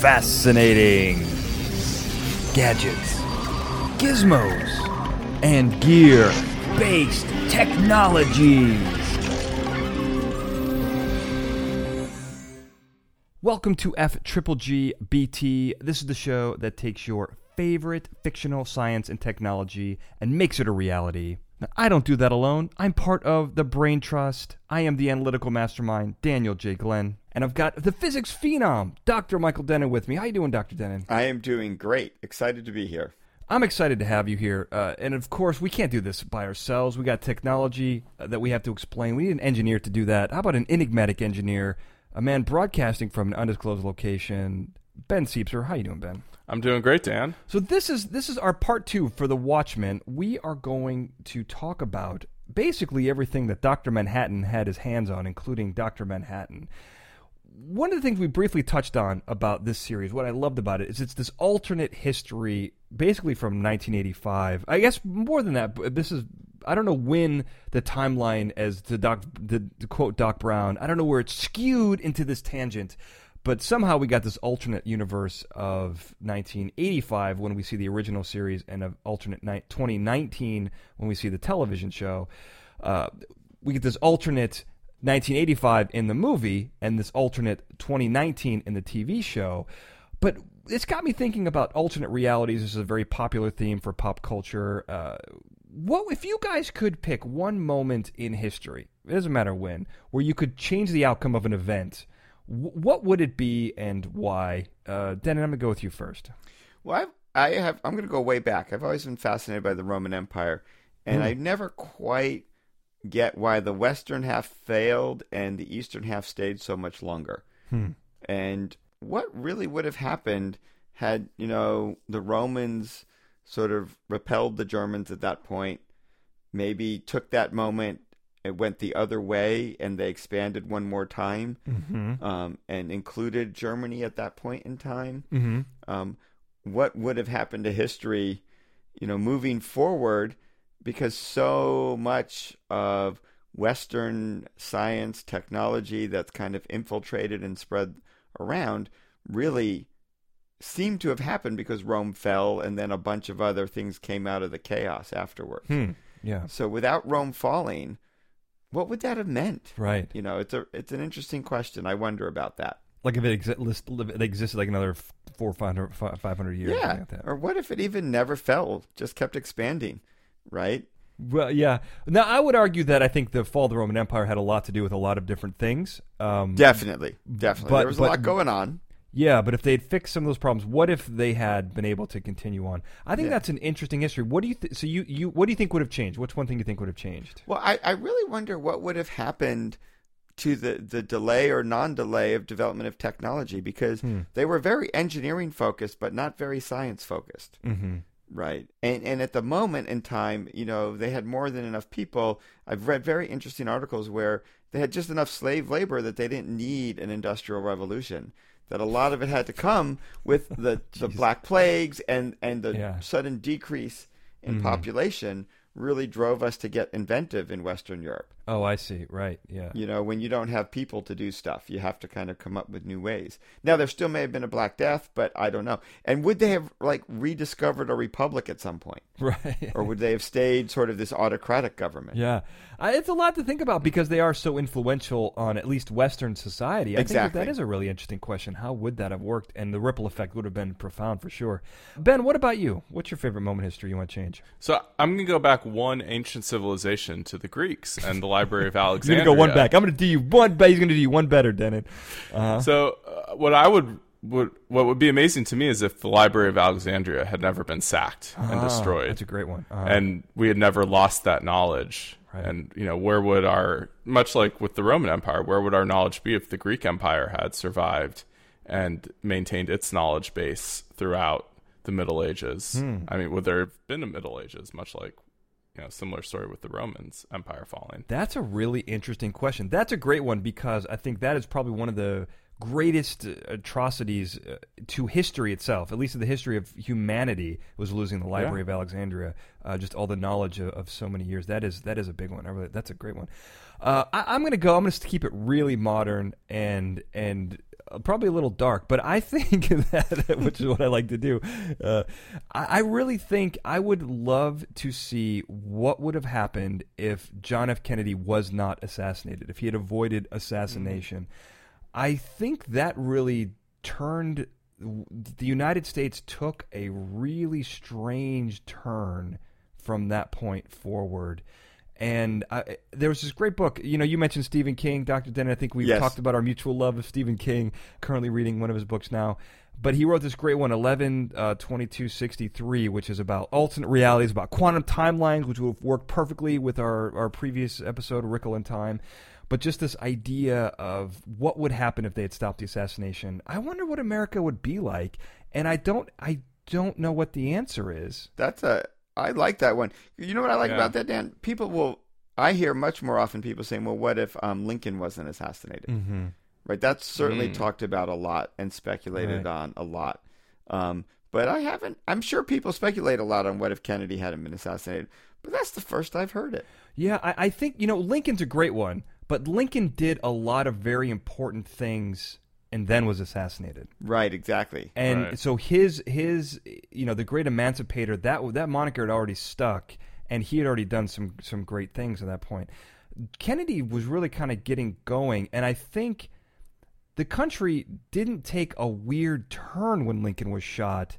fascinating gadgets, gizmos, and gear based technologies. Welcome to F Triple G BT. This is the show that takes your favorite fictional science and technology and makes it a reality. Now, I don't do that alone. I'm part of the Brain Trust. I am the analytical mastermind, Daniel J. Glenn. And I've got the physics phenom, Dr. Michael Dennin, with me. How you doing, Dr. Dennin? I am doing great. Excited to be here. I'm excited to have you here. Uh, and of course, we can't do this by ourselves. We got technology uh, that we have to explain. We need an engineer to do that. How about an enigmatic engineer, a man broadcasting from an undisclosed location? Ben Siepser. How you doing, Ben? I'm doing great, Dan. So this is this is our part two for the Watchmen. We are going to talk about basically everything that Doctor Manhattan had his hands on, including Doctor Manhattan. One of the things we briefly touched on about this series, what I loved about it, is it's this alternate history, basically from 1985. I guess more than that. but This is I don't know when the timeline, as to Doc, the, to quote Doc Brown, I don't know where it's skewed into this tangent but somehow we got this alternate universe of 1985 when we see the original series and of alternate ni- 2019 when we see the television show. Uh, we get this alternate 1985 in the movie and this alternate 2019 in the tv show. But it's got me thinking about alternate realities. This is a very popular theme for pop culture. Uh, what if you guys could pick one moment in history it doesn't matter when where you could change the outcome of an event what would it be and why? Uh, Dennin, I'm gonna go with you first. Well, I've, I have. I'm going to go way back. I've always been fascinated by the Roman Empire, and Hmm. I never quite get why the western half failed and the eastern half stayed so much longer. Hmm. And what really would have happened had you know the Romans sort of repelled the Germans at that point? Maybe took that moment. It went the other way, and they expanded one more time. Mm-hmm. um, and included Germany at that point in time. Mm-hmm. Um, what would have happened to history, you know, moving forward? Because so much of Western science, technology that's kind of infiltrated and spread around really seemed to have happened because Rome fell and then a bunch of other things came out of the chaos afterwards. Hmm. Yeah. So without Rome falling, what would that have meant? Right. You know, it's a it's an interesting question. I wonder about that. Like if it, exi- it existed like another four, five hundred, fi- 500 years. yeah. like that. Or what if it even never fell, just kept expanding, right? Well, yeah. Now I would argue that I think the fall of the Roman Empire had a lot to do with a lot of different things. Um, Definitely, definitely. But- there was a lot going on. Yeah, but if they'd fixed some of those problems, what if they had been able to continue on? I think Yeah. that's an interesting history. What do you th- so you you what do you think would have changed? What's one thing you think would have changed? Well, I, I really wonder what would have happened to the, the delay or non-delay of development of technology because Hmm. they were very engineering focused, but not very science focused. Mm-hmm. Right. And and at the moment in time, you know, they had more than enough people. I've read very interesting articles where they had just enough slave labor that they didn't need an industrial revolution. That a lot of it had to come with the the black plagues and and the Yeah. sudden decrease in Mhm. population really drove us to get inventive in Western Europe. Oh, I see. Right. Yeah. You know, when you don't have people to do stuff, you have to kind of come up with new ways. Now, there still may have been a Black Death, but I don't know. And would they have like rediscovered a republic at some point, Right. or would they have stayed sort of this autocratic government? Yeah, uh, it's a lot to think about because they are so influential on at least Western society. I think Exactly. that, that is a really interesting question. How would that have worked? And the ripple effect would have been profound for sure. Ben, what about you? What's your favorite moment in history you want to change? So I'm going to go back one ancient civilization to the Greeks and the Library of Alexandria. He's Alexandria. gonna go one back. I'm gonna do you one. Be- he's gonna do you one better, Dennin. Uh-huh. So uh, what I would would what would be amazing to me is if the Library of Alexandria had never been sacked and Ah, destroyed, That's a great one. Uh-huh. and we had never lost that knowledge. Right. And you know, where would our much like with the Roman Empire, where would our knowledge be if the Greek Empire had survived and maintained its knowledge base throughout the Middle Ages? Hmm. I mean, would there have been a Middle Ages, much like you know, similar story with the Romans Empire falling? That's a really interesting question. That's a great one because I think that is probably one of the greatest uh, atrocities uh, to history itself, at least in the history of humanity, was losing the Library Yeah. of Alexandria. Uh, just all the knowledge of, of so many years. That is that is a big one. I really, that's a great one. Uh, I, I'm going to go. I'm going to keep it really modern and and probably a little dark, but I think that, which is what I like to do, uh, I, I really think I would love to see what would have happened if John F. Kennedy was not assassinated, if he had avoided assassination. I think that really turned the United States took a really strange turn from that point forward. And I, there was this great book. You know, you mentioned Stephen King, Dr. Dennin. I think we've Yes. talked about our mutual love of Stephen King, currently reading one of his books now. But he wrote this great one, 11 uh, 2263, which is about alternate realities, about quantum timelines, which would have worked perfectly with our, our previous episode, Wrinkle in Time. But just this idea of what would happen if they had stopped the assassination. I wonder what America would be like. And I don't, I don't know what the answer is. That's a. I like that one. You know what I like Yeah. about that, Dan? People will. I hear much more often people saying, "Well, what if um, Lincoln wasn't assassinated?" Mm-hmm. Right. That's certainly Mm. talked about a lot and speculated Right. on a lot. Um, but I haven't. I'm sure people speculate a lot on what if Kennedy hadn't been assassinated. But that's the first I've heard it. Yeah, I, I think you know Lincoln's a great one, but Lincoln did a lot of very important things and then was assassinated. Right. Exactly. And Right. so his his you know the great emancipator that that moniker had already stuck, and he had already done some some great things at that point. Kennedy was really kind of getting going, and I think the country didn't take a weird turn when Lincoln was shot.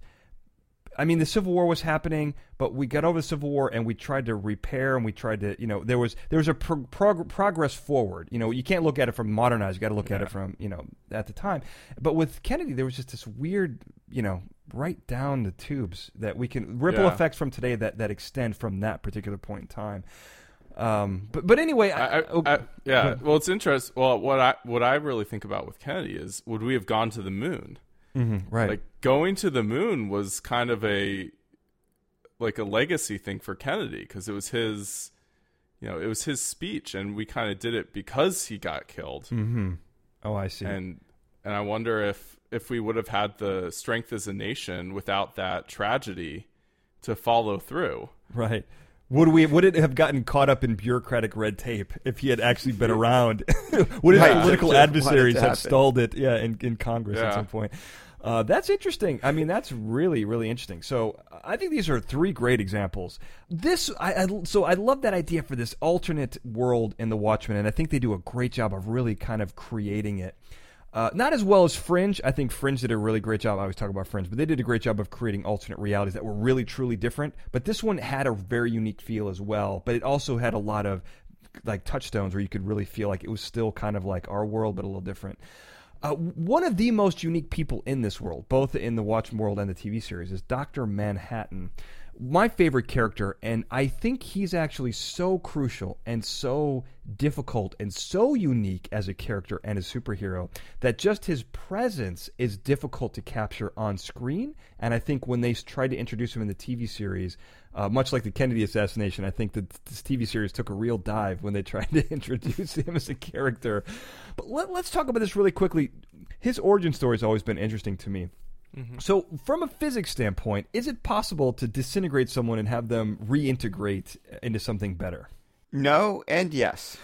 I mean, the Civil War was happening, but we got over the Civil War and we tried to repair and we tried to, you know, there was there was a pro- prog- progress forward. You know, you can't look at it from modernized; you got to look at it from, you know, at the time. But with Kennedy, there was just this weird, you know, right down the tubes that we can ripple Yeah. effects from today that that extend from that particular point in time. Um, but but anyway, I, I, I, oh, I, yeah. Well, it's interesting. Well, what I what I really think about with Kennedy is, would we have gone to the moon? Mhm, right, Like going to the moon was kind of a like a legacy thing for Kennedy because it was his, you know, it was his speech, and we kind of did it because he got killed. mm-hmm. Oh, I see. and and I wonder if if we would have had the strength as a nation without that tragedy to follow through. Right. Would we? Would it have gotten caught up in bureaucratic red tape if he had actually been around? would his Right. political adversaries have stalled it? Yeah, in, in Congress at some point. Uh, that's interesting. I mean, that's really, really interesting. So, I think these are three great examples. This, I, I so I love that idea for this alternate world in the Watchmen, and I think they do a great job of really kind of creating it. Uh, not as well as Fringe. I think Fringe did a really great job. I always talk about Fringe, but they did a great job of creating alternate realities that were really, truly different. But this one had a very unique feel as well. But it also had a lot of like touchstones where you could really feel like it was still kind of like our world, but a little different. Uh, one of the most unique people in this world, both in the Watchmen world and the TV series, is Dr. Manhattan. My favorite character, and I think he's actually so crucial and so difficult and so unique as a character and a superhero that just his presence is difficult to capture on screen. And I think when they tried to introduce him in the TV series, uh, much like the Kennedy assassination, I think that this TV series took a real dive when they tried to introduce him as a character. But let, let's talk about this really quickly. His origin story has always been interesting to me. So, from a physics standpoint, is it possible to disintegrate someone and have them reintegrate into something better? No and yes.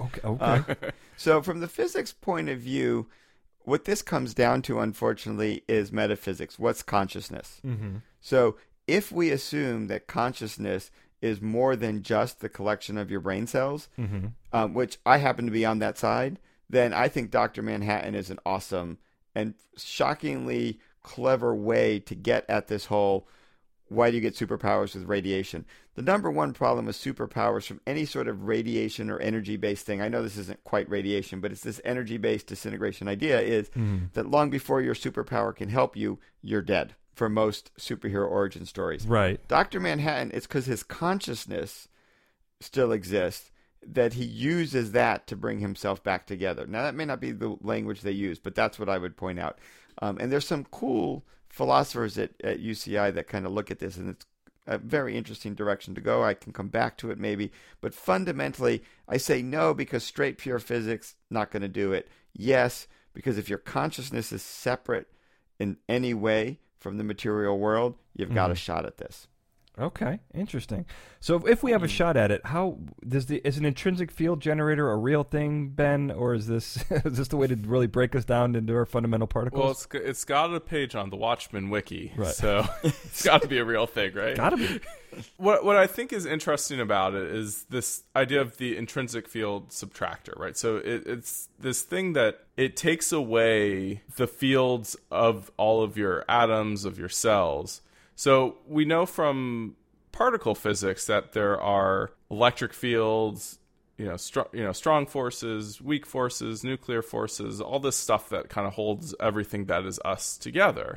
Okay. okay. Uh, so, from the physics point of view, what this comes down to, unfortunately, is metaphysics. What's consciousness? mm-hmm. So, if we assume that consciousness is more than just the collection of your brain cells, Mm-hmm. um, which I happen to be on that side, then I think Dr. Manhattan is an awesome and shockingly clever way to get at this whole why do you get superpowers with radiation? The number one problem with superpowers from any sort of radiation or energy based thing, I know this isn't quite radiation, but it's this energy based disintegration idea is mm-hmm. that long before your superpower can help you, you're dead for most superhero origin stories. Right. Dr. Manhattan, it's because his consciousness still exists that he uses that to bring himself back together. Now, that may not be the language they use, but that's what I would point out. Um, and there's some cool philosophers at, at UCI that kind of look at this, and it's a very interesting direction to go. I can come back to it maybe, but fundamentally, I say no because straight pure physics not going to do it. Yes, because if your consciousness is separate in any way from the material world, you've got a shot at this. Okay, interesting. So if, if we have a hmm. shot at it, how does the is an intrinsic field generator a real thing, Ben, or is this is this the way to really break us down into our fundamental particles? Well, it's it's got a page on the Watchmen wiki, Right. so it's got to be a real thing, right? Gotta be. What what I think is interesting about it is this idea of the intrinsic field subtractor, right? So it, it's this thing that it takes away the fields of all of your atoms of your cells. So we know from particle physics that there are electric fields, you know, str- you know, strong forces, weak forces, nuclear forces, all this stuff that kind of holds everything that is us together.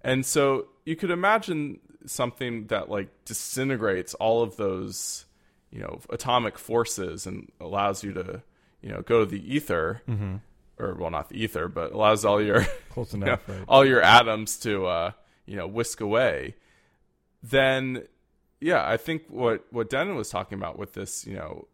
And so you could imagine something that like disintegrates all of those, you know, atomic forces and allows you to, you know, go to the ether, or well, not the ether, but allows all your Close you know, right? all your atoms to, uh, you know, whisk away. Then, yeah, I think what what Dennin was talking about with this, you know,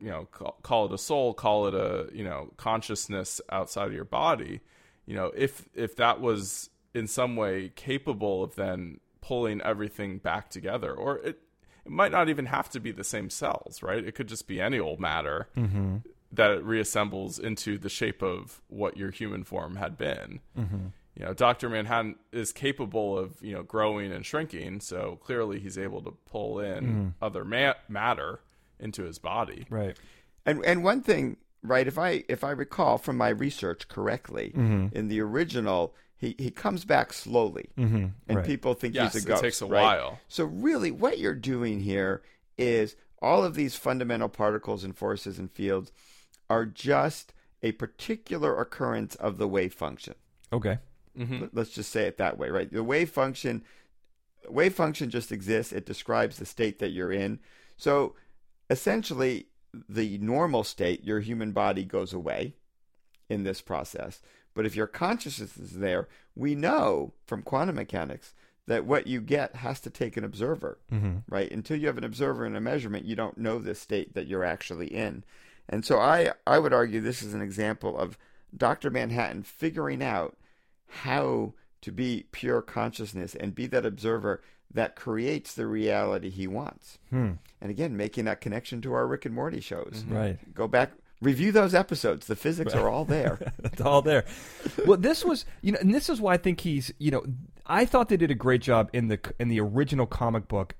you know, call, call it a soul, call it a you know consciousness outside of your body. You know, if if that was in some way capable of then pulling everything back together, or it it might not even have to be the same cells, right? It could just be any old matter mm-hmm. that it reassembles into the shape of what your human form had been. Mm-hmm. You know, Doctor Manhattan is capable of you know growing and shrinking, so clearly he's able to pull in other ma- matter into his body. Right. And and one thing, right? If I if I recall from my research correctly, Mm-hmm. in the original, he he comes back slowly, mm-hmm. and right. people think Yes, he's a ghost. it takes a right? while. So really, what you're doing here is all of these fundamental particles and forces and fields are just a particular occurrence of the wave function. Okay. Mm-hmm. Let- Let's just say it that way, right? The wave function, wave function just exists. It describes the state that you're in. So essentially, the normal state, your human body goes away in this process. But if your consciousness is there, we know from quantum mechanics that what you get has to take an observer, mm-hmm. right? Until you have an observer and a measurement, you don't know the state that you're actually in. And so I, I would argue this is an example of Dr. Manhattan figuring out how to be pure consciousness and be that observer that creates the reality he wants. Hmm. And again, making that connection to our Rick and Morty shows. Mm-hmm. Right. Go back, review those episodes. The physics are all there. it's all there. Well, this was, you know, and this is why I think he's, you know, I thought they did a great job in the in the original comic book,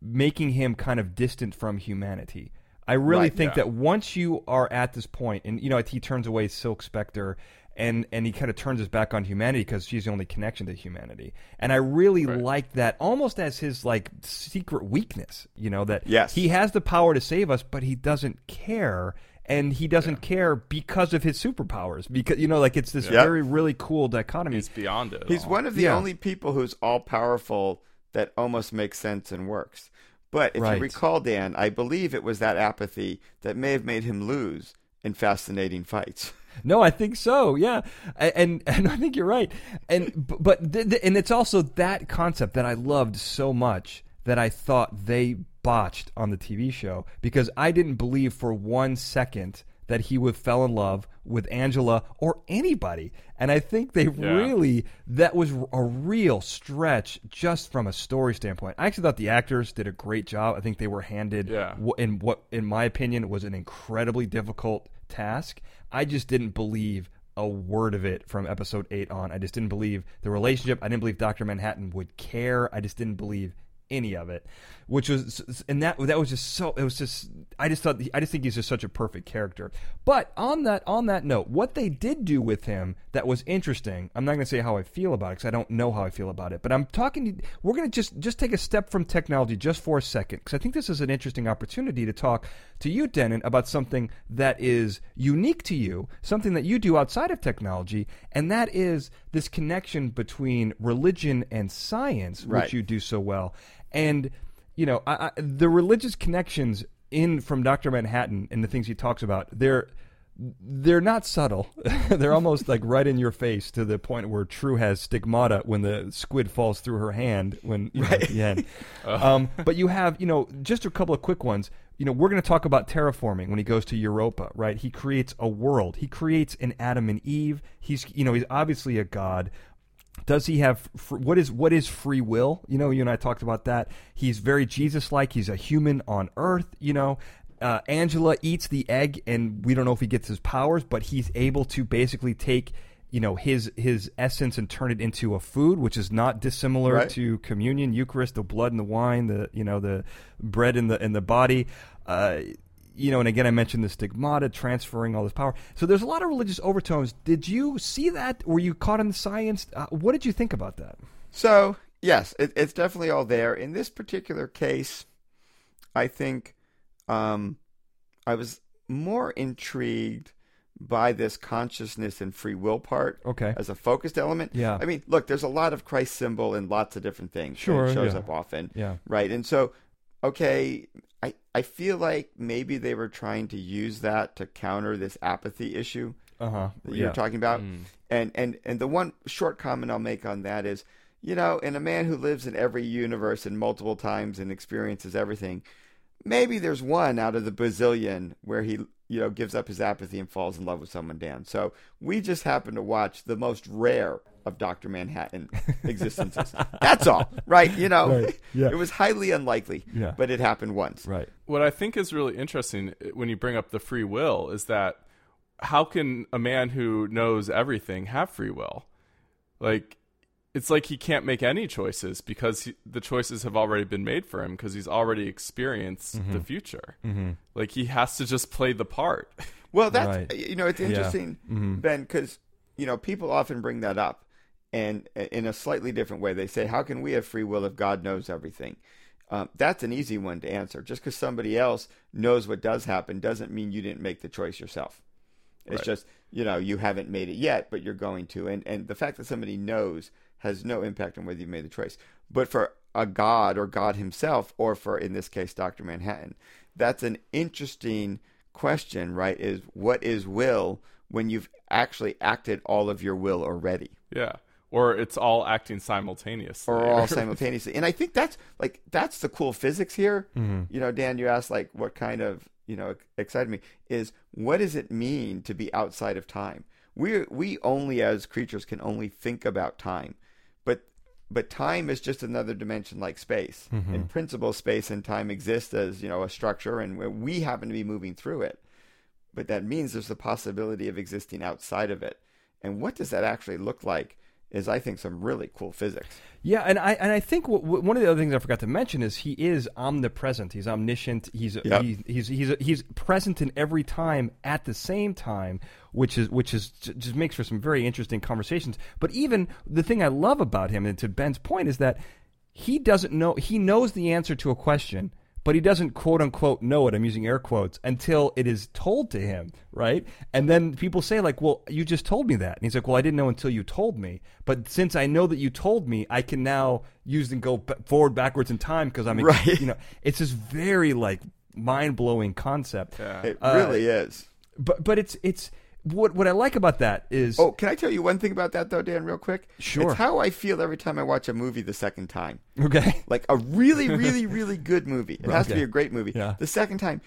making him kind of distant from humanity. I really Right, think yeah. that once you are at this point, and you know, he turns away Silk Spectre, and and he kind of turns his back on humanity because she's the only connection to humanity. And I really Right. like that, almost as his like secret weakness. You know that Yes. he has the power to save us, but he doesn't care. And he doesn't care because of his superpowers. Because you know, like it's this Yeah. very, really cool dichotomy. He's beyond it. He's all. one of the Yeah. only people who's all powerful that almost makes sense and works. But if Right. you recall, Dan, I believe it was that apathy that may have made him lose in fascinating fights. No, I think so. Yeah, and and I think you're right. And but th- th- and it's also that concept that I loved so much that I thought they botched on the TV show because I didn't believe for one second that he would fell in love with Angela or anybody. And I think they really that was a real stretch just from a story standpoint. I actually thought the actors did a great job. I think they were handed Yeah. in what in my opinion was an incredibly difficult task. I just didn't believe a word of it from episode 8 on. I just didn't believe the relationship. I didn't believe Dr. Manhattan would care. I just didn't believe any of it. Which was and that that was just so it was just I just thought I just think he's just such a perfect character. But on that on that note, what they did do with him that was interesting. I'm not going to say how I feel about it cuz I don't know how I feel about it, but I'm talking to, we're going to just just take a step from technology just for a second cuz I think this is an interesting opportunity to talk to you Dennin about something that is unique to you, something that you do outside of technology, and that is this connection between religion and science, Right. which you do so well. And you know, I, I, the religious connections in from Doctor Manhattan and the things he talks about, they're they're not subtle. they're almost like right in your face to the point where True has stigmata when the squid falls through her hand when you know, at the end. um, but you have, you know, just a couple of quick ones. You know, we're going to talk about terraforming when he goes to Europa, right? He creates a world. He creates an Adam and Eve. He's, you know, he's obviously a god does he have what is what is free will? You know, you and I talked about that. He's very Jesus-like. He's a human on Earth. You know, uh, Angela eats the egg, and we don't know if he gets his powers, but he's able to basically take you know his his essence and turn it into a food, which is not dissimilar Right. to communion, Eucharist, the blood and the wine, the you know the bread in the in the body. Uh, you know, and again, I mentioned the stigmata, transferring all this power. So there's a lot of religious overtones. Did you see that? Were you caught in the science? Uh, what did you think about that? So yes, it, it's definitely all there. In this particular case, I think um, I was more intrigued by this consciousness and free will part Okay. as a focused element. Yeah. I mean, look, there's a lot of Christ symbol in lots of different things. Sure, it shows yeah. up often. Yeah. Right. And so, okay, I, I feel like maybe they were trying to use that to counter this apathy issue Uh huh. that you're talking about. Mm. And, and, and the one short comment I'll make on that is, you know, in a man who lives in every universe and multiple times and experiences everything, maybe there's one out of the bazillion where he, you know, gives up his apathy and falls in love with someone, Dan. So we just happen to watch the most rare of Dr. Manhattan existences. That's all, right? You know, Right, yeah. it was highly unlikely, Yeah. but it happened once. Right. What I think is really interesting uh, when you bring up the free will is that how can a man who knows everything have free will? Like, it's like he can't make any choices because he, the choices have already been made for him because he's already experienced the future. Mm-hmm. Like, he has to just play the part. Well, that's Right. you know it's interesting, Mhm. Ben, because you know people often bring that up, and uh, in a slightly different way, they say, "How can we have free will if God knows everything?" Um, that's an easy one to answer. Just because somebody else knows what does happen doesn't mean you didn't make the choice yourself. It's Right. just you know you haven't made it yet, but you're going to, and and the fact that somebody knows has no impact on whether you made the choice. But for a God or God Himself, or for in this case Doctor Manhattan, that's an interesting question, right? Is what is will when you've actually acted all of your will already, Yeah. Or it's all acting simultaneously. or all simultaneously? And I think that's like that's the cool physics here. Mm-hmm. You know, Dan, you asked like what kind of you know excited me is what does it mean to be outside of time? We we only as creatures can only think about time, but time is just another dimension like space. Mm-hmm. In principle, space and time exist as you know a structure, and we happen to be moving through it. But that means there's the possibility of existing outside of it. And what does that actually look like? Is I think some really cool physics. Yeah, and I and I think w- w- one of the other things I forgot to mention is he is omnipresent. He's omniscient. He's Yep. he, he's he's he's present in every time at the same time, which is which is just makes for some very interesting conversations. But even the thing I love about him, and to Ben's point, is that he doesn't know. He knows the answer to a question. But he doesn't quote unquote know it. I'm using air quotes until it is told to him, right? And then people say like, "Well, you just told me that." And he's like, "Well, I didn't know until you told me. But since I know that you told me, I can now use and go b- forward, backwards in time because I'm, Right. you know, it's this very like mind blowing concept. Yeah. It Uh, really is. But but it's it's what what I like about that is Oh, can I tell you one thing about that though, Dan, real quick? Sure. It's how I feel every time I watch a movie the second time. okay. Like a really, really, really good movie. It has to be a great movie. Yeah. The second time,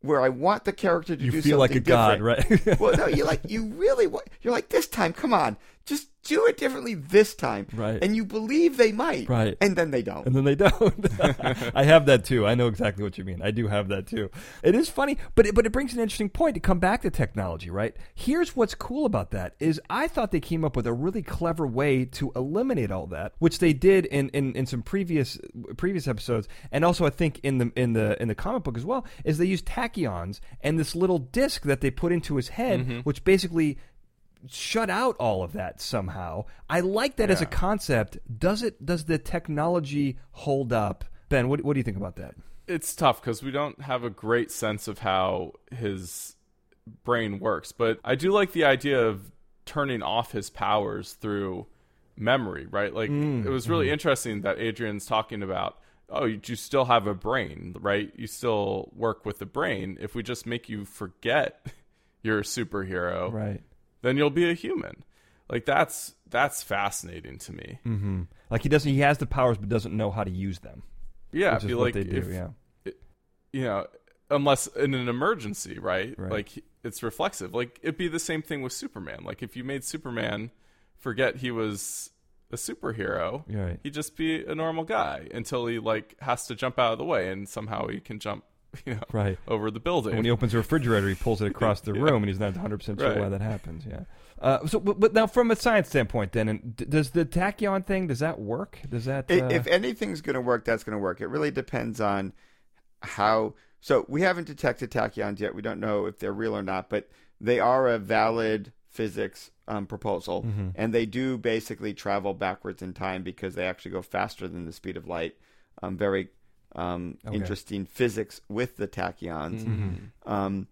where I want the character to You do feel like a something god, different. right? well, no, you like you really wa- you're like this time. Come on, just do it differently this time. Right. And you believe they might. Right. And then they don't. and then they don't. I have that too. I know exactly what you mean. I do have that too. It is funny, but it, but it brings an interesting point to come back to technology, right? Here's what's cool about that is I thought they came up with a really clever way to eliminate all that, which they did in, in, in some previous previous episodes, and also I think in the in the in the comic book as well. Is they used tachyons and this little disc that they put into his head, mm-hmm. which basically shut out all of that somehow. I like that as a concept. Does it? Does the technology hold up? Ben, what, what do you think about that? it's tough because we don't have a great sense of how his brain works. But I do like the idea of turning off his powers through memory, right? Like mm, it was really mm-hmm. interesting that Adrian's talking about. Oh, you, you still have a brain, right? You still work with the brain. If we just make you forget you're a superhero, Right. Then you'll be a human. Like that's that's fascinating to me. Mm-hmm. Like he doesn't. He has the powers, but doesn't know how to use them. Yeah, which is what like they do. if, yeah. you know, unless in an emergency, right? Right. Like it's reflexive. Like it'd be the same thing with Superman. Like if you made Superman forget he was a superhero. Right. He'd just be a normal guy until he like has to jump out of the way, and somehow he can jump, you know, Right. over the building. When he opens the refrigerator, he pulls it across the room, and he's not 100 percent sure Right. why that happens. Yeah. Uh, so, but, but now from a science standpoint, then, and d- does the tachyon thing does that work? Does that? I- Uh, if anything's going to work, that's going to work. It really depends on how. So we haven't detected tachyons yet. We don't know if they're real or not, but they are a valid physics um, proposal, Mm-hmm. and they do basically travel backwards in time because they actually go faster than the speed of light. Um, very um, Okay. interesting physics with the tachyons. Mm-hmm. Um,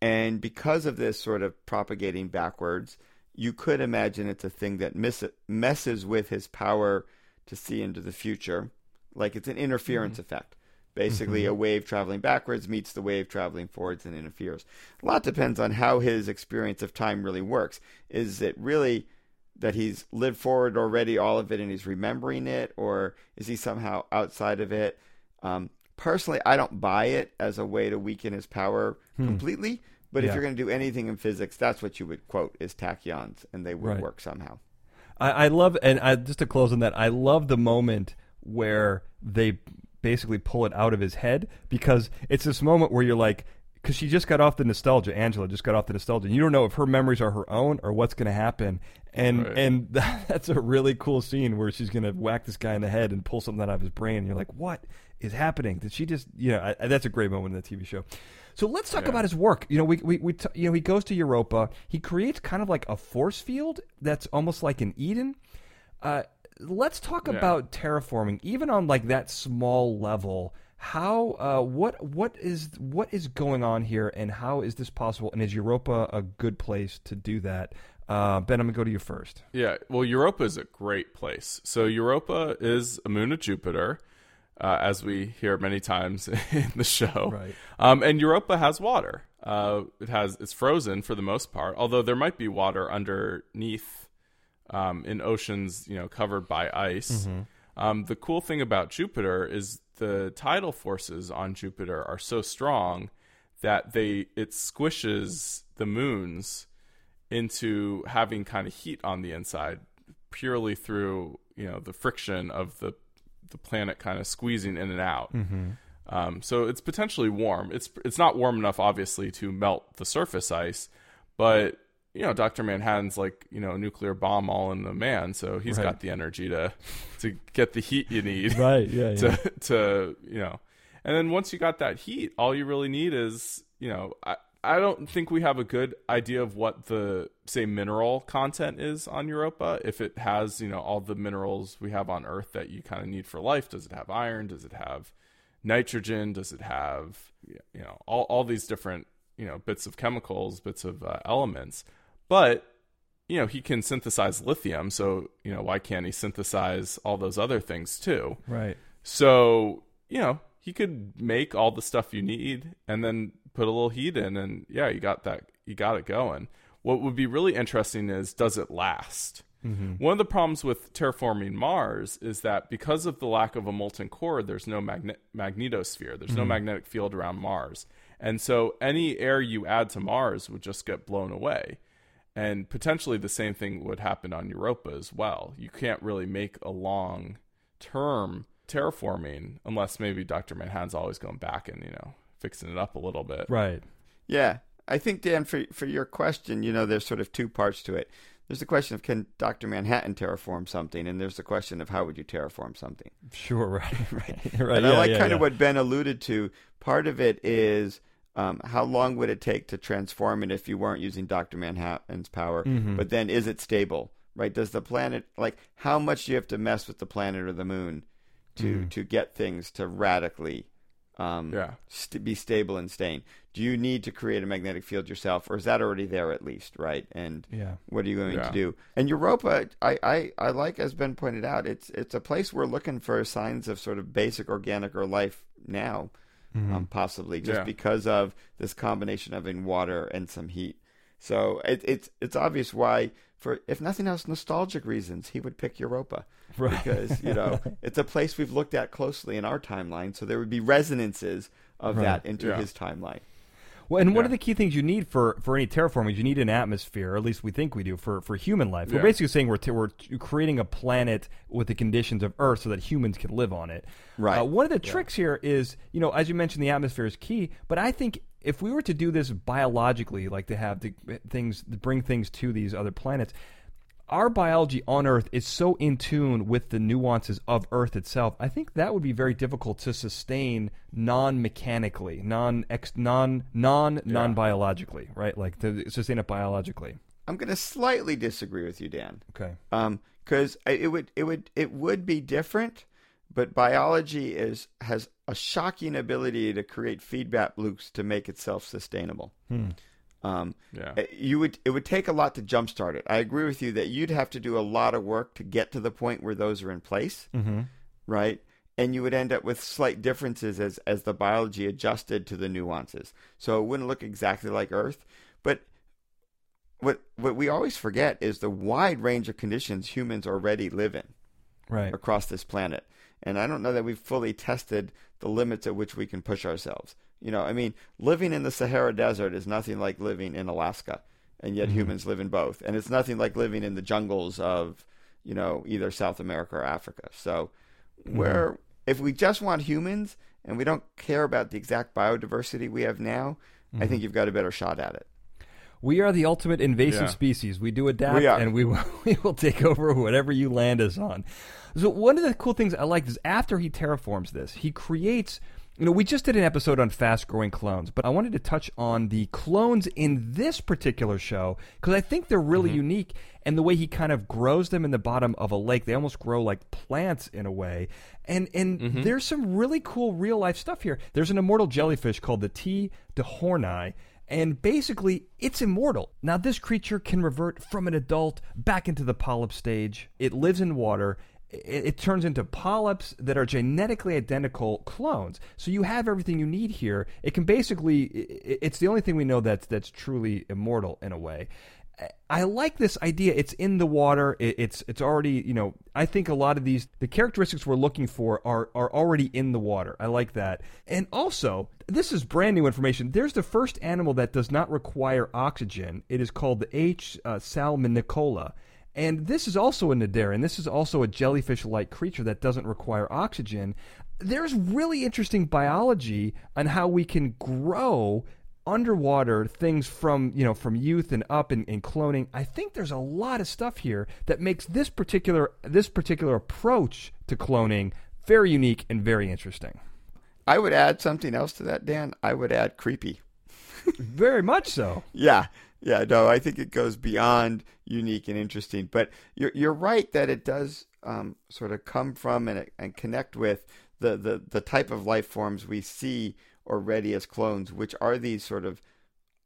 and because of this sort of propagating backwards, you could imagine it's a thing that miss- messes with his power to see into the future. Like it's an interference effect. Basically, a wave traveling backwards meets the wave traveling forwards and interferes. A lot depends on how his experience of time really works. Is it really that he's lived forward already, all of it, and he's remembering it, or is he somehow outside of it? Um, personally, I don't buy it as a way to weaken his power completely. But Yeah. if you're going to do anything in physics, that's what you would quote is tachyons, and they would Right. work somehow. I, I love, and I, just to close on that, I love the moment where they basically pull it out of his head because it's this moment where you're like, because she just got off the nostalgia. Angela just got off the nostalgia. You don't know if her memories are her own or what's going to happen, and Right. and that's a really cool scene where she's going to whack this guy in the head and pull something out of his brain. And you're like, what is happening? Did she just? You know, I, I- that's a great moment in the TV show. So let's talk Yeah. about his work. You know, we we, we t- you know he goes to Europa. He creates kind of like a force field that's almost like an Eden. Uh, let's talk Yeah. about terraforming, even on like that small level. How uh, what what is what is going on here, and how is this possible? And is Europa a good place to do that? Uh, ben, I'm gonna go to you first. Yeah, well, Europa is a great place. So Europa is a moon of Jupiter, uh, as we hear many times in the show. Right. Um, and Europa has water. Uh, it has it's frozen for the most part, although there might be water underneath um, in oceans, you know, covered by ice. Um, the cool thing about Jupiter is the tidal forces on Jupiter are so strong that they it squishes the moons into having kind of heat on the inside purely through you know the friction of the the planet kind of squeezing in and out. Um, so it's potentially warm. It's it's not warm enough, obviously, to melt the surface ice, but you know, Doctor Manhattan's like you know a nuclear bomb all in the man, so he's Right. got the energy to to get the heat you need Right. Yeah. to to you know and then once you got that heat all you really need is you know i i don't think we have a good idea of what the say mineral content is on europa. If it has you know all the minerals we have on earth that you kind of need for life does it have iron? Does it have nitrogen? Does it have you know all, all these different you know bits of chemicals bits of uh, elements. But you know he can synthesize lithium so you know why can't he synthesize all those other things too? Right. so, you know, he could make all the stuff you need and then put a little heat in and yeah, you got that you got it going. What would be really interesting is does it last? Mm-hmm. One of the problems with terraforming Mars is that because of the lack of a molten core, there's no magne- magnetosphere. There's no mm-hmm. magnetic field around Mars. And so any air you add to Mars would just get blown away. And potentially the same thing would happen on Europa as well. You can't really make a long term terraforming unless maybe Dr. Manhattan's always going back and, you know, fixing it up a little bit. Right. Yeah, I think Dan, for for your question, you know, there's sort of two parts to it. There's the question of can Dr. Manhattan terraform something, and there's the question of how would you terraform something. Sure. Right. right. Right. and yeah, I like yeah, kind yeah. of what Ben alluded to. Part of it is um, how long would it take to transform it if you weren't using Dr. Manhattan's power? Mm-hmm. But then is it stable? Right? Does the planet like how much do you have to mess with the planet or the moon to Mm-hmm. to get things to radically um, Yeah. st- be stable and staying? Do you need to create a magnetic field yourself, or is that already there at least? Right? And Yeah. what are you going Yeah. to do? And Europa, I, I, I like, as Ben pointed out, it's it's a place we're looking for signs of sort of basic organic or life now, um, possibly just Yeah. because of this combination of in water and some heat. So it, it's it's obvious why, for if nothing else, nostalgic reasons, he would pick Europa Right. because you know it's a place we've looked at closely in our timeline. So there would be resonances of Right. that into Yeah. his timeline. Well, and one Yeah. of the key things you need for, for any terraforming is you need an atmosphere, or at least we think we do for, for human life. We're basically saying we're, t- we're t- creating a planet with the conditions of Earth so that humans can live on it. Right. Uh, one of the tricks here is, you know, as you mentioned, the atmosphere is key, but I think if we were to do this biologically, like to have the things, to bring things to these other planets, our biology on Earth is so in tune with the nuances of Earth itself. I think that would be very difficult to sustain non-mechanically, non ex, non non non biologically, right? Like to sustain it biologically. I'm going to slightly disagree with you, Dan. Okay. Um, because it would it would it would be different, but biology is has a shocking ability to create feedback loops to make itself sustainable. Um, Yeah. uh, you would it would take a lot to jumpstart it. I agree with you that you'd have to do a lot of work to get to the point where those are in place, Mm-hmm. right? And you would end up with slight differences as as the biology adjusted to the nuances. So it wouldn't look exactly like Earth, but what what we always forget is the wide range of conditions humans already live in Right. across this planet. And I don't know that we've fully tested the limits at which we can push ourselves. You know, I mean, living in the Sahara Desert is nothing like living in Alaska, and yet mm-hmm. humans live in both. And it's nothing like living in the jungles of, you know, either South America or Africa. So, mm-hmm. where if we just want humans and we don't care about the exact biodiversity we have now, I think mm-hmm. you've got a better shot at it. We are the ultimate invasive Yeah. species. We do adapt, We and we will, we will take over whatever you land us on. So one of the cool things I like is after he terraforms this, he creates. You know, we just did an episode on fast-growing clones, but I wanted to touch on the clones in this particular show because I think they're really mm-hmm. unique, and the way he kind of grows them in the bottom of a lake, they almost grow like plants in a way. And and mm-hmm. there's some really cool real-life stuff here. There's an immortal jellyfish called the T. dohrnii, and basically it's immortal. Now this creature can revert from an adult back into the polyp stage. It lives in water. It, it turns into polyps that are genetically identical clones. So you have everything you need here. It can basically it's the only thing we know that's that's truly immortal in a way. I like this idea. It's in the water. It's it's already you know. I think a lot of these the characteristics we're looking for are are already in the water. I like that. And also, this is brand new information. There's the first animal that does not require oxygen. It is called the H. Uh, salmincola. And this is also a cnidarian. This is also a jellyfish-like creature that doesn't require oxygen. There's really interesting biology on how we can grow underwater things from you know from youth and up and, and cloning i think there's a lot of stuff here that makes this particular this particular approach to cloning very unique and very interesting I would add something else to that, Dan. I would add creepy. very much so Yeah, yeah, no, I think it goes beyond unique and interesting. But you're you're right that it does um, sort of come from and and connect with the, the the type of life forms we see already as clones, which are these sort of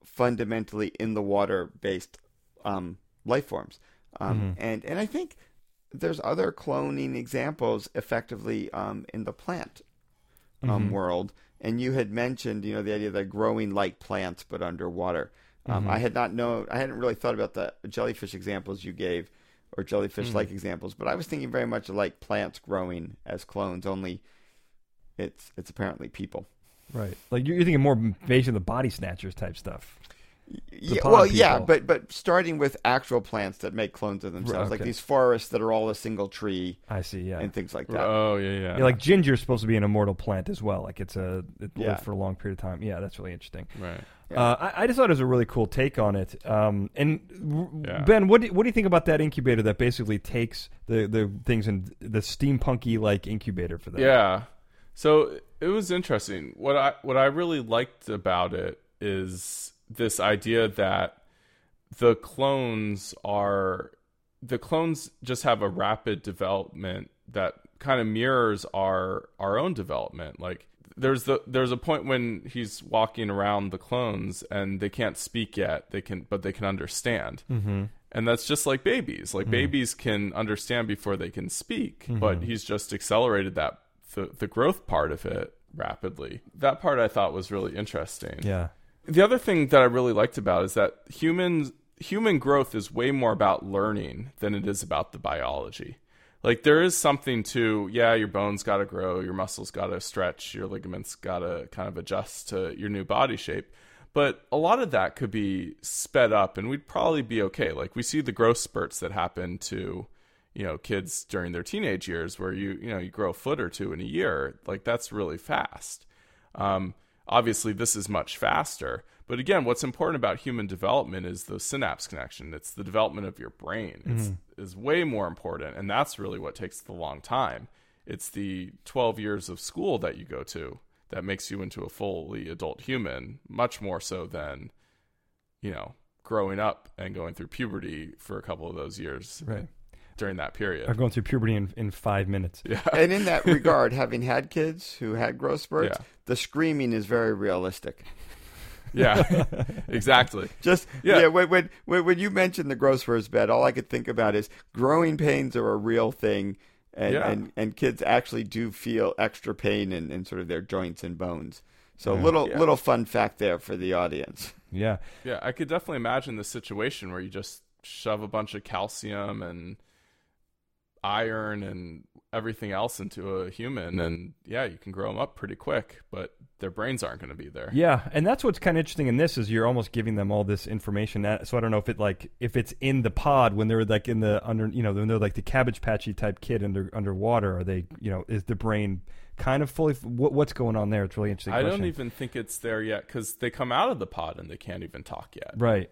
fundamentally in the water based um, life forms. Um, And and I think there's other cloning examples effectively um, in the plant um, world. And you had mentioned, you know, the idea of that growing like plants but underwater. Um, I had not known, I hadn't really thought about the jellyfish examples you gave, or jellyfish-like examples, but I was thinking very much like plants growing as clones. Only it's it's apparently people. Right like you're, you're thinking more invasion of the body snatchers type stuff Yeah, pod well, yeah, but but starting with actual plants that make clones of themselves, like these forests that are all a single tree i see yeah and things like that. Oh yeah, yeah. yeah, like ginger is supposed to be an immortal plant as well. Like it's a it Yeah. lives for a long period of time. Yeah, that's really interesting. right. Uh, I, I just thought it was a really cool take on it. Um, and Yeah. Ben, what do, what do you think about that incubator that basically takes the, the things and the steampunky like incubator for that? Yeah. So it was interesting. What I what I really liked about it is this idea that the clones are the clones just have a rapid development that kind of mirrors our our own development. Like there's the there's a point when he's walking around the clones and they can't speak yet. They can but they can understand. Mm-hmm. And that's just like babies. Like babies can understand before they can speak, but he's just accelerated that the the growth part of it rapidly. That part I thought was really interesting. Yeah. The other thing that I really liked about is that humans human growth is way more about learning than it is about the biology. Like there is something to yeah, your bones got to grow, your muscles got to stretch, your ligaments got to kind of adjust to your new body shape. But a lot of that could be sped up and we'd probably be okay. Like we see the growth spurts that happen to, you know, kids during their teenage years where you, you know, you grow a foot or two in a year. Like that's really fast. Um, obviously this is much faster. But again, what's important about human development is the synapse connection. It's the development of your brain. It's is way more important, and that's really what takes the long time. It's the 12 years of school that you go to that makes you into a fully adult human, much more so than, you know, growing up and going through puberty for a couple of those years Right. During that period. I've gone through puberty in, in five minutes. Yeah. and in that regard, having had kids who had growth spurts, Yeah. the screaming is very realistic. Yeah. exactly. Just yeah, Yeah. when, when when when you mentioned the growth spurts bed, all I could think about is growing pains are a real thing, and Yeah. and, and kids actually do feel extra pain in, in sort of their joints and bones. So Yeah. little Yeah. little fun fact there for the audience. Yeah. Yeah, I could definitely imagine the situation where you just shove a bunch of calcium and iron and everything else into a human, and yeah, you can grow them up pretty quick, but their brains aren't going to be there. Yeah, and that's what's kind of interesting in this is you're almost giving them all this information. That, so I don't know if it like if it's in the pod when they're like in the under you know when they're like the cabbage patchy type kid under underwater. Are they you know is the brain kind of fully what, what's going on there? It's really interesting. I question. don't even think it's there yet because they come out of the pod and they can't even talk yet. right.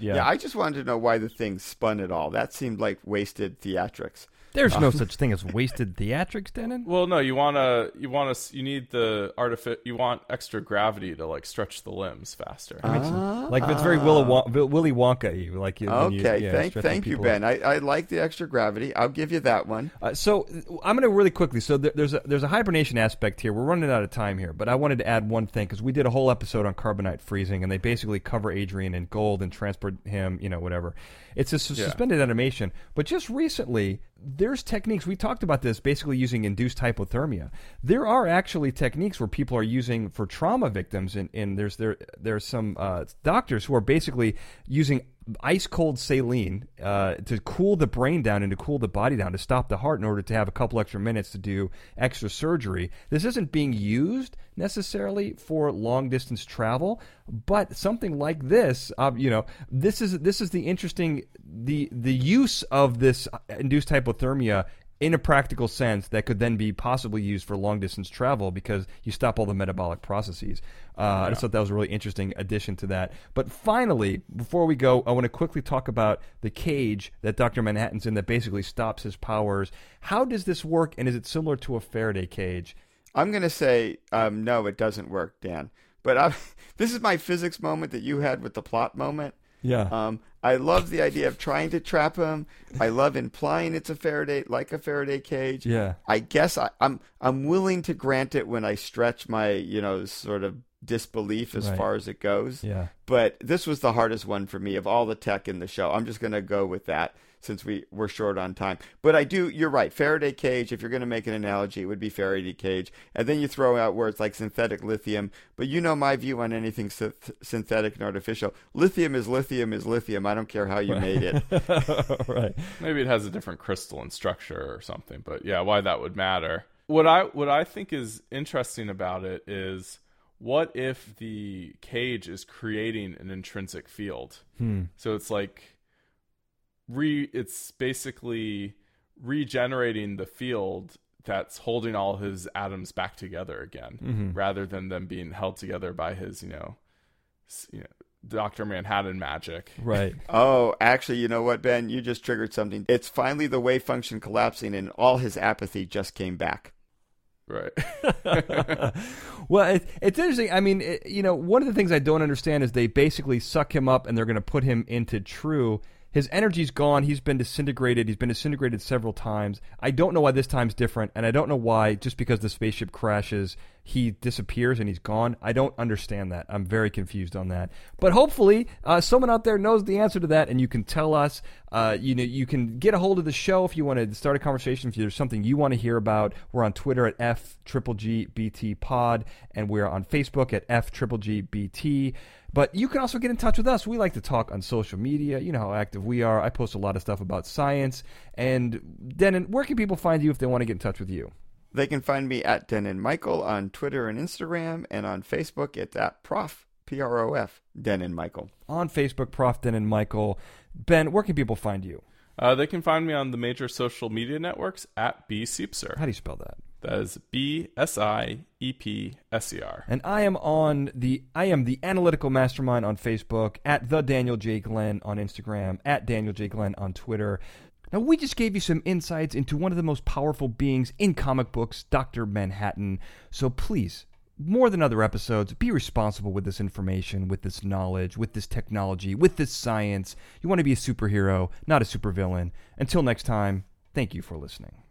Yeah. Yeah. I just wanted to know why the thing spun at all. That seemed like wasted theatrics. There's no such thing as wasted theatrics, Dennin. Well, no, you want to, you want to, you need the artific, you want extra gravity to like stretch the limbs faster. Like if it's very Willy, Won- Willy Wonka. You like you, when you- Okay, yeah, thank stretching thank you, people Ben. I, I like the extra gravity. I'll give you that one. Uh, so I'm going to really quickly. So there, there's a there's a hibernation aspect here. We're running out of time here, but I wanted to add one thing because we did a whole episode on carbonite freezing, and they basically cover Adrian in gold and transport him, you know, whatever. It's a sus- Yeah. suspended animation, but just recently there's techniques. We talked about this basically using induced hypothermia. There are actually techniques where people are using for trauma victims, and, and there's there there's some uh, doctors who are basically using ice cold saline uh, to cool the brain down and to cool the body down to stop the heart in order to have a couple extra minutes to do extra surgery. This isn't being used necessarily for long distance travel, but something like this, uh, you know, this is this is the interesting the the use of this induced hypothermia in a practical sense that could then be possibly used for long distance travel because you stop all the metabolic processes. Uh, I just thought that was a really interesting addition to that. But finally, before we go, I want to quickly talk about the cage that Dr. Manhattan's in that basically stops his powers. How does this work, and is it similar to a Faraday cage? I'm going to say um, no, it doesn't work, Dan. But I, this is my physics moment that you had with the plot moment. Yeah. Um, I love the idea of trying to trap him. I love implying it's a Faraday, like a Faraday cage. Yeah. I guess I, I'm I'm willing to grant it when I stretch my you know sort of disbelief as Right. far as it goes. Yeah. But this was the hardest one for me of all the tech in the show. I'm just going to go with that since we we're short on time. But I do. You're right. Faraday cage. If you're going to make an analogy, it would be Faraday cage. And then you throw out words like synthetic lithium. But you know my view on anything synth- synthetic and artificial. Lithium is lithium is lithium. I don't care how you made it. right. Maybe it has a different crystalline structure or something, but yeah, why that would matter. What I what I think is interesting about it is what if the cage is creating an intrinsic field? Hmm. So it's like re it's basically regenerating the field that's holding all his atoms back together again Mhm. rather than them being held together by his, you know, you know, Dr. Manhattan magic. Right. Oh, actually, you know what, Ben? You just triggered something. It's finally the wave function collapsing, and all his apathy just came back. Right. well, it, it's interesting. I mean, it, you know, one of the things I don't understand is they basically suck him up and they're going to put him into True. His energy's gone. He's been disintegrated. He's been disintegrated several times. I don't know why this time's different, and I don't know why just because the spaceship crashes, he disappears and he's gone. I don't understand that. I'm very confused on that. But hopefully, uh, someone out there knows the answer to that, and you can tell us. Uh, you know, you can get a hold of the show if you want to start a conversation. If there's something you want to hear about, we're on Twitter at f triple g bt pod, and we're on Facebook at f triple g bt. But you can also get in touch with us. We like to talk on social media. You know how active we are. I post a lot of stuff about science. And Dennin, where can people find you if they want to get in touch with you? They can find me at Dennin Michael on Twitter and Instagram, and on Facebook it's at Prof P R O F, Dennin Michael. On Facebook, Prof. Dennin Michael. Ben, where can people find you? Uh, they can find me on the major social media networks at B Siepser. How do you spell that? That is B S I E P S E R. And I am on the I am the analytical mastermind on Facebook, at the Daniel J. Glenn on Instagram, at Daniel J. Glenn on Twitter. Now we just gave you some insights into one of the most powerful beings in comic books, Dr. Manhattan. So please, more than other episodes, be responsible with this information, with this knowledge, with this technology, with this science. You want to be a superhero, not a supervillain. Until next time, thank you for listening.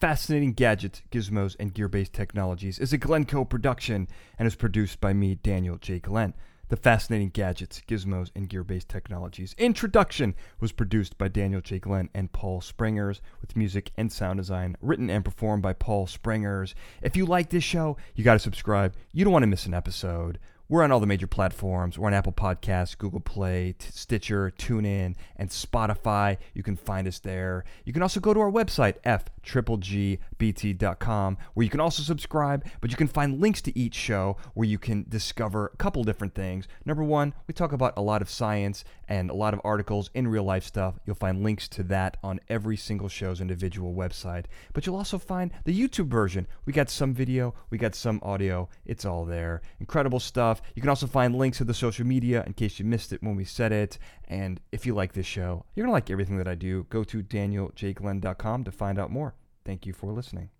Fascinating Gadgets, Gizmos, and Gear Based Technologies is a Glencoe production and is produced by me, Daniel J. Glenn. The Fascinating Gadgets, Gizmos, and Gear Based Technologies introduction was produced by Daniel J. Glenn and Paul Springers, with music and sound design written and performed by Paul Springers. If you like this show, you got to subscribe. You don't want to miss an episode. We're on all the major platforms. We're on Apple Podcasts, Google Play, Stitcher, TuneIn, and Spotify. You can find us there. You can also go to our website, fgbt.com, where you can also subscribe, but you can find links to each show where you can discover a couple different things. Number one, we talk about a lot of science and a lot of articles in real life stuff. You'll find links to that on every single show's individual website. But you'll also find the YouTube version. We got some video, we got some audio. It's all there. Incredible stuff. You can also find links to the social media in case you missed it when we said it. And if you like this show, you're going to like everything that I do. Go to danieljglenn.com to find out more. Thank you for listening.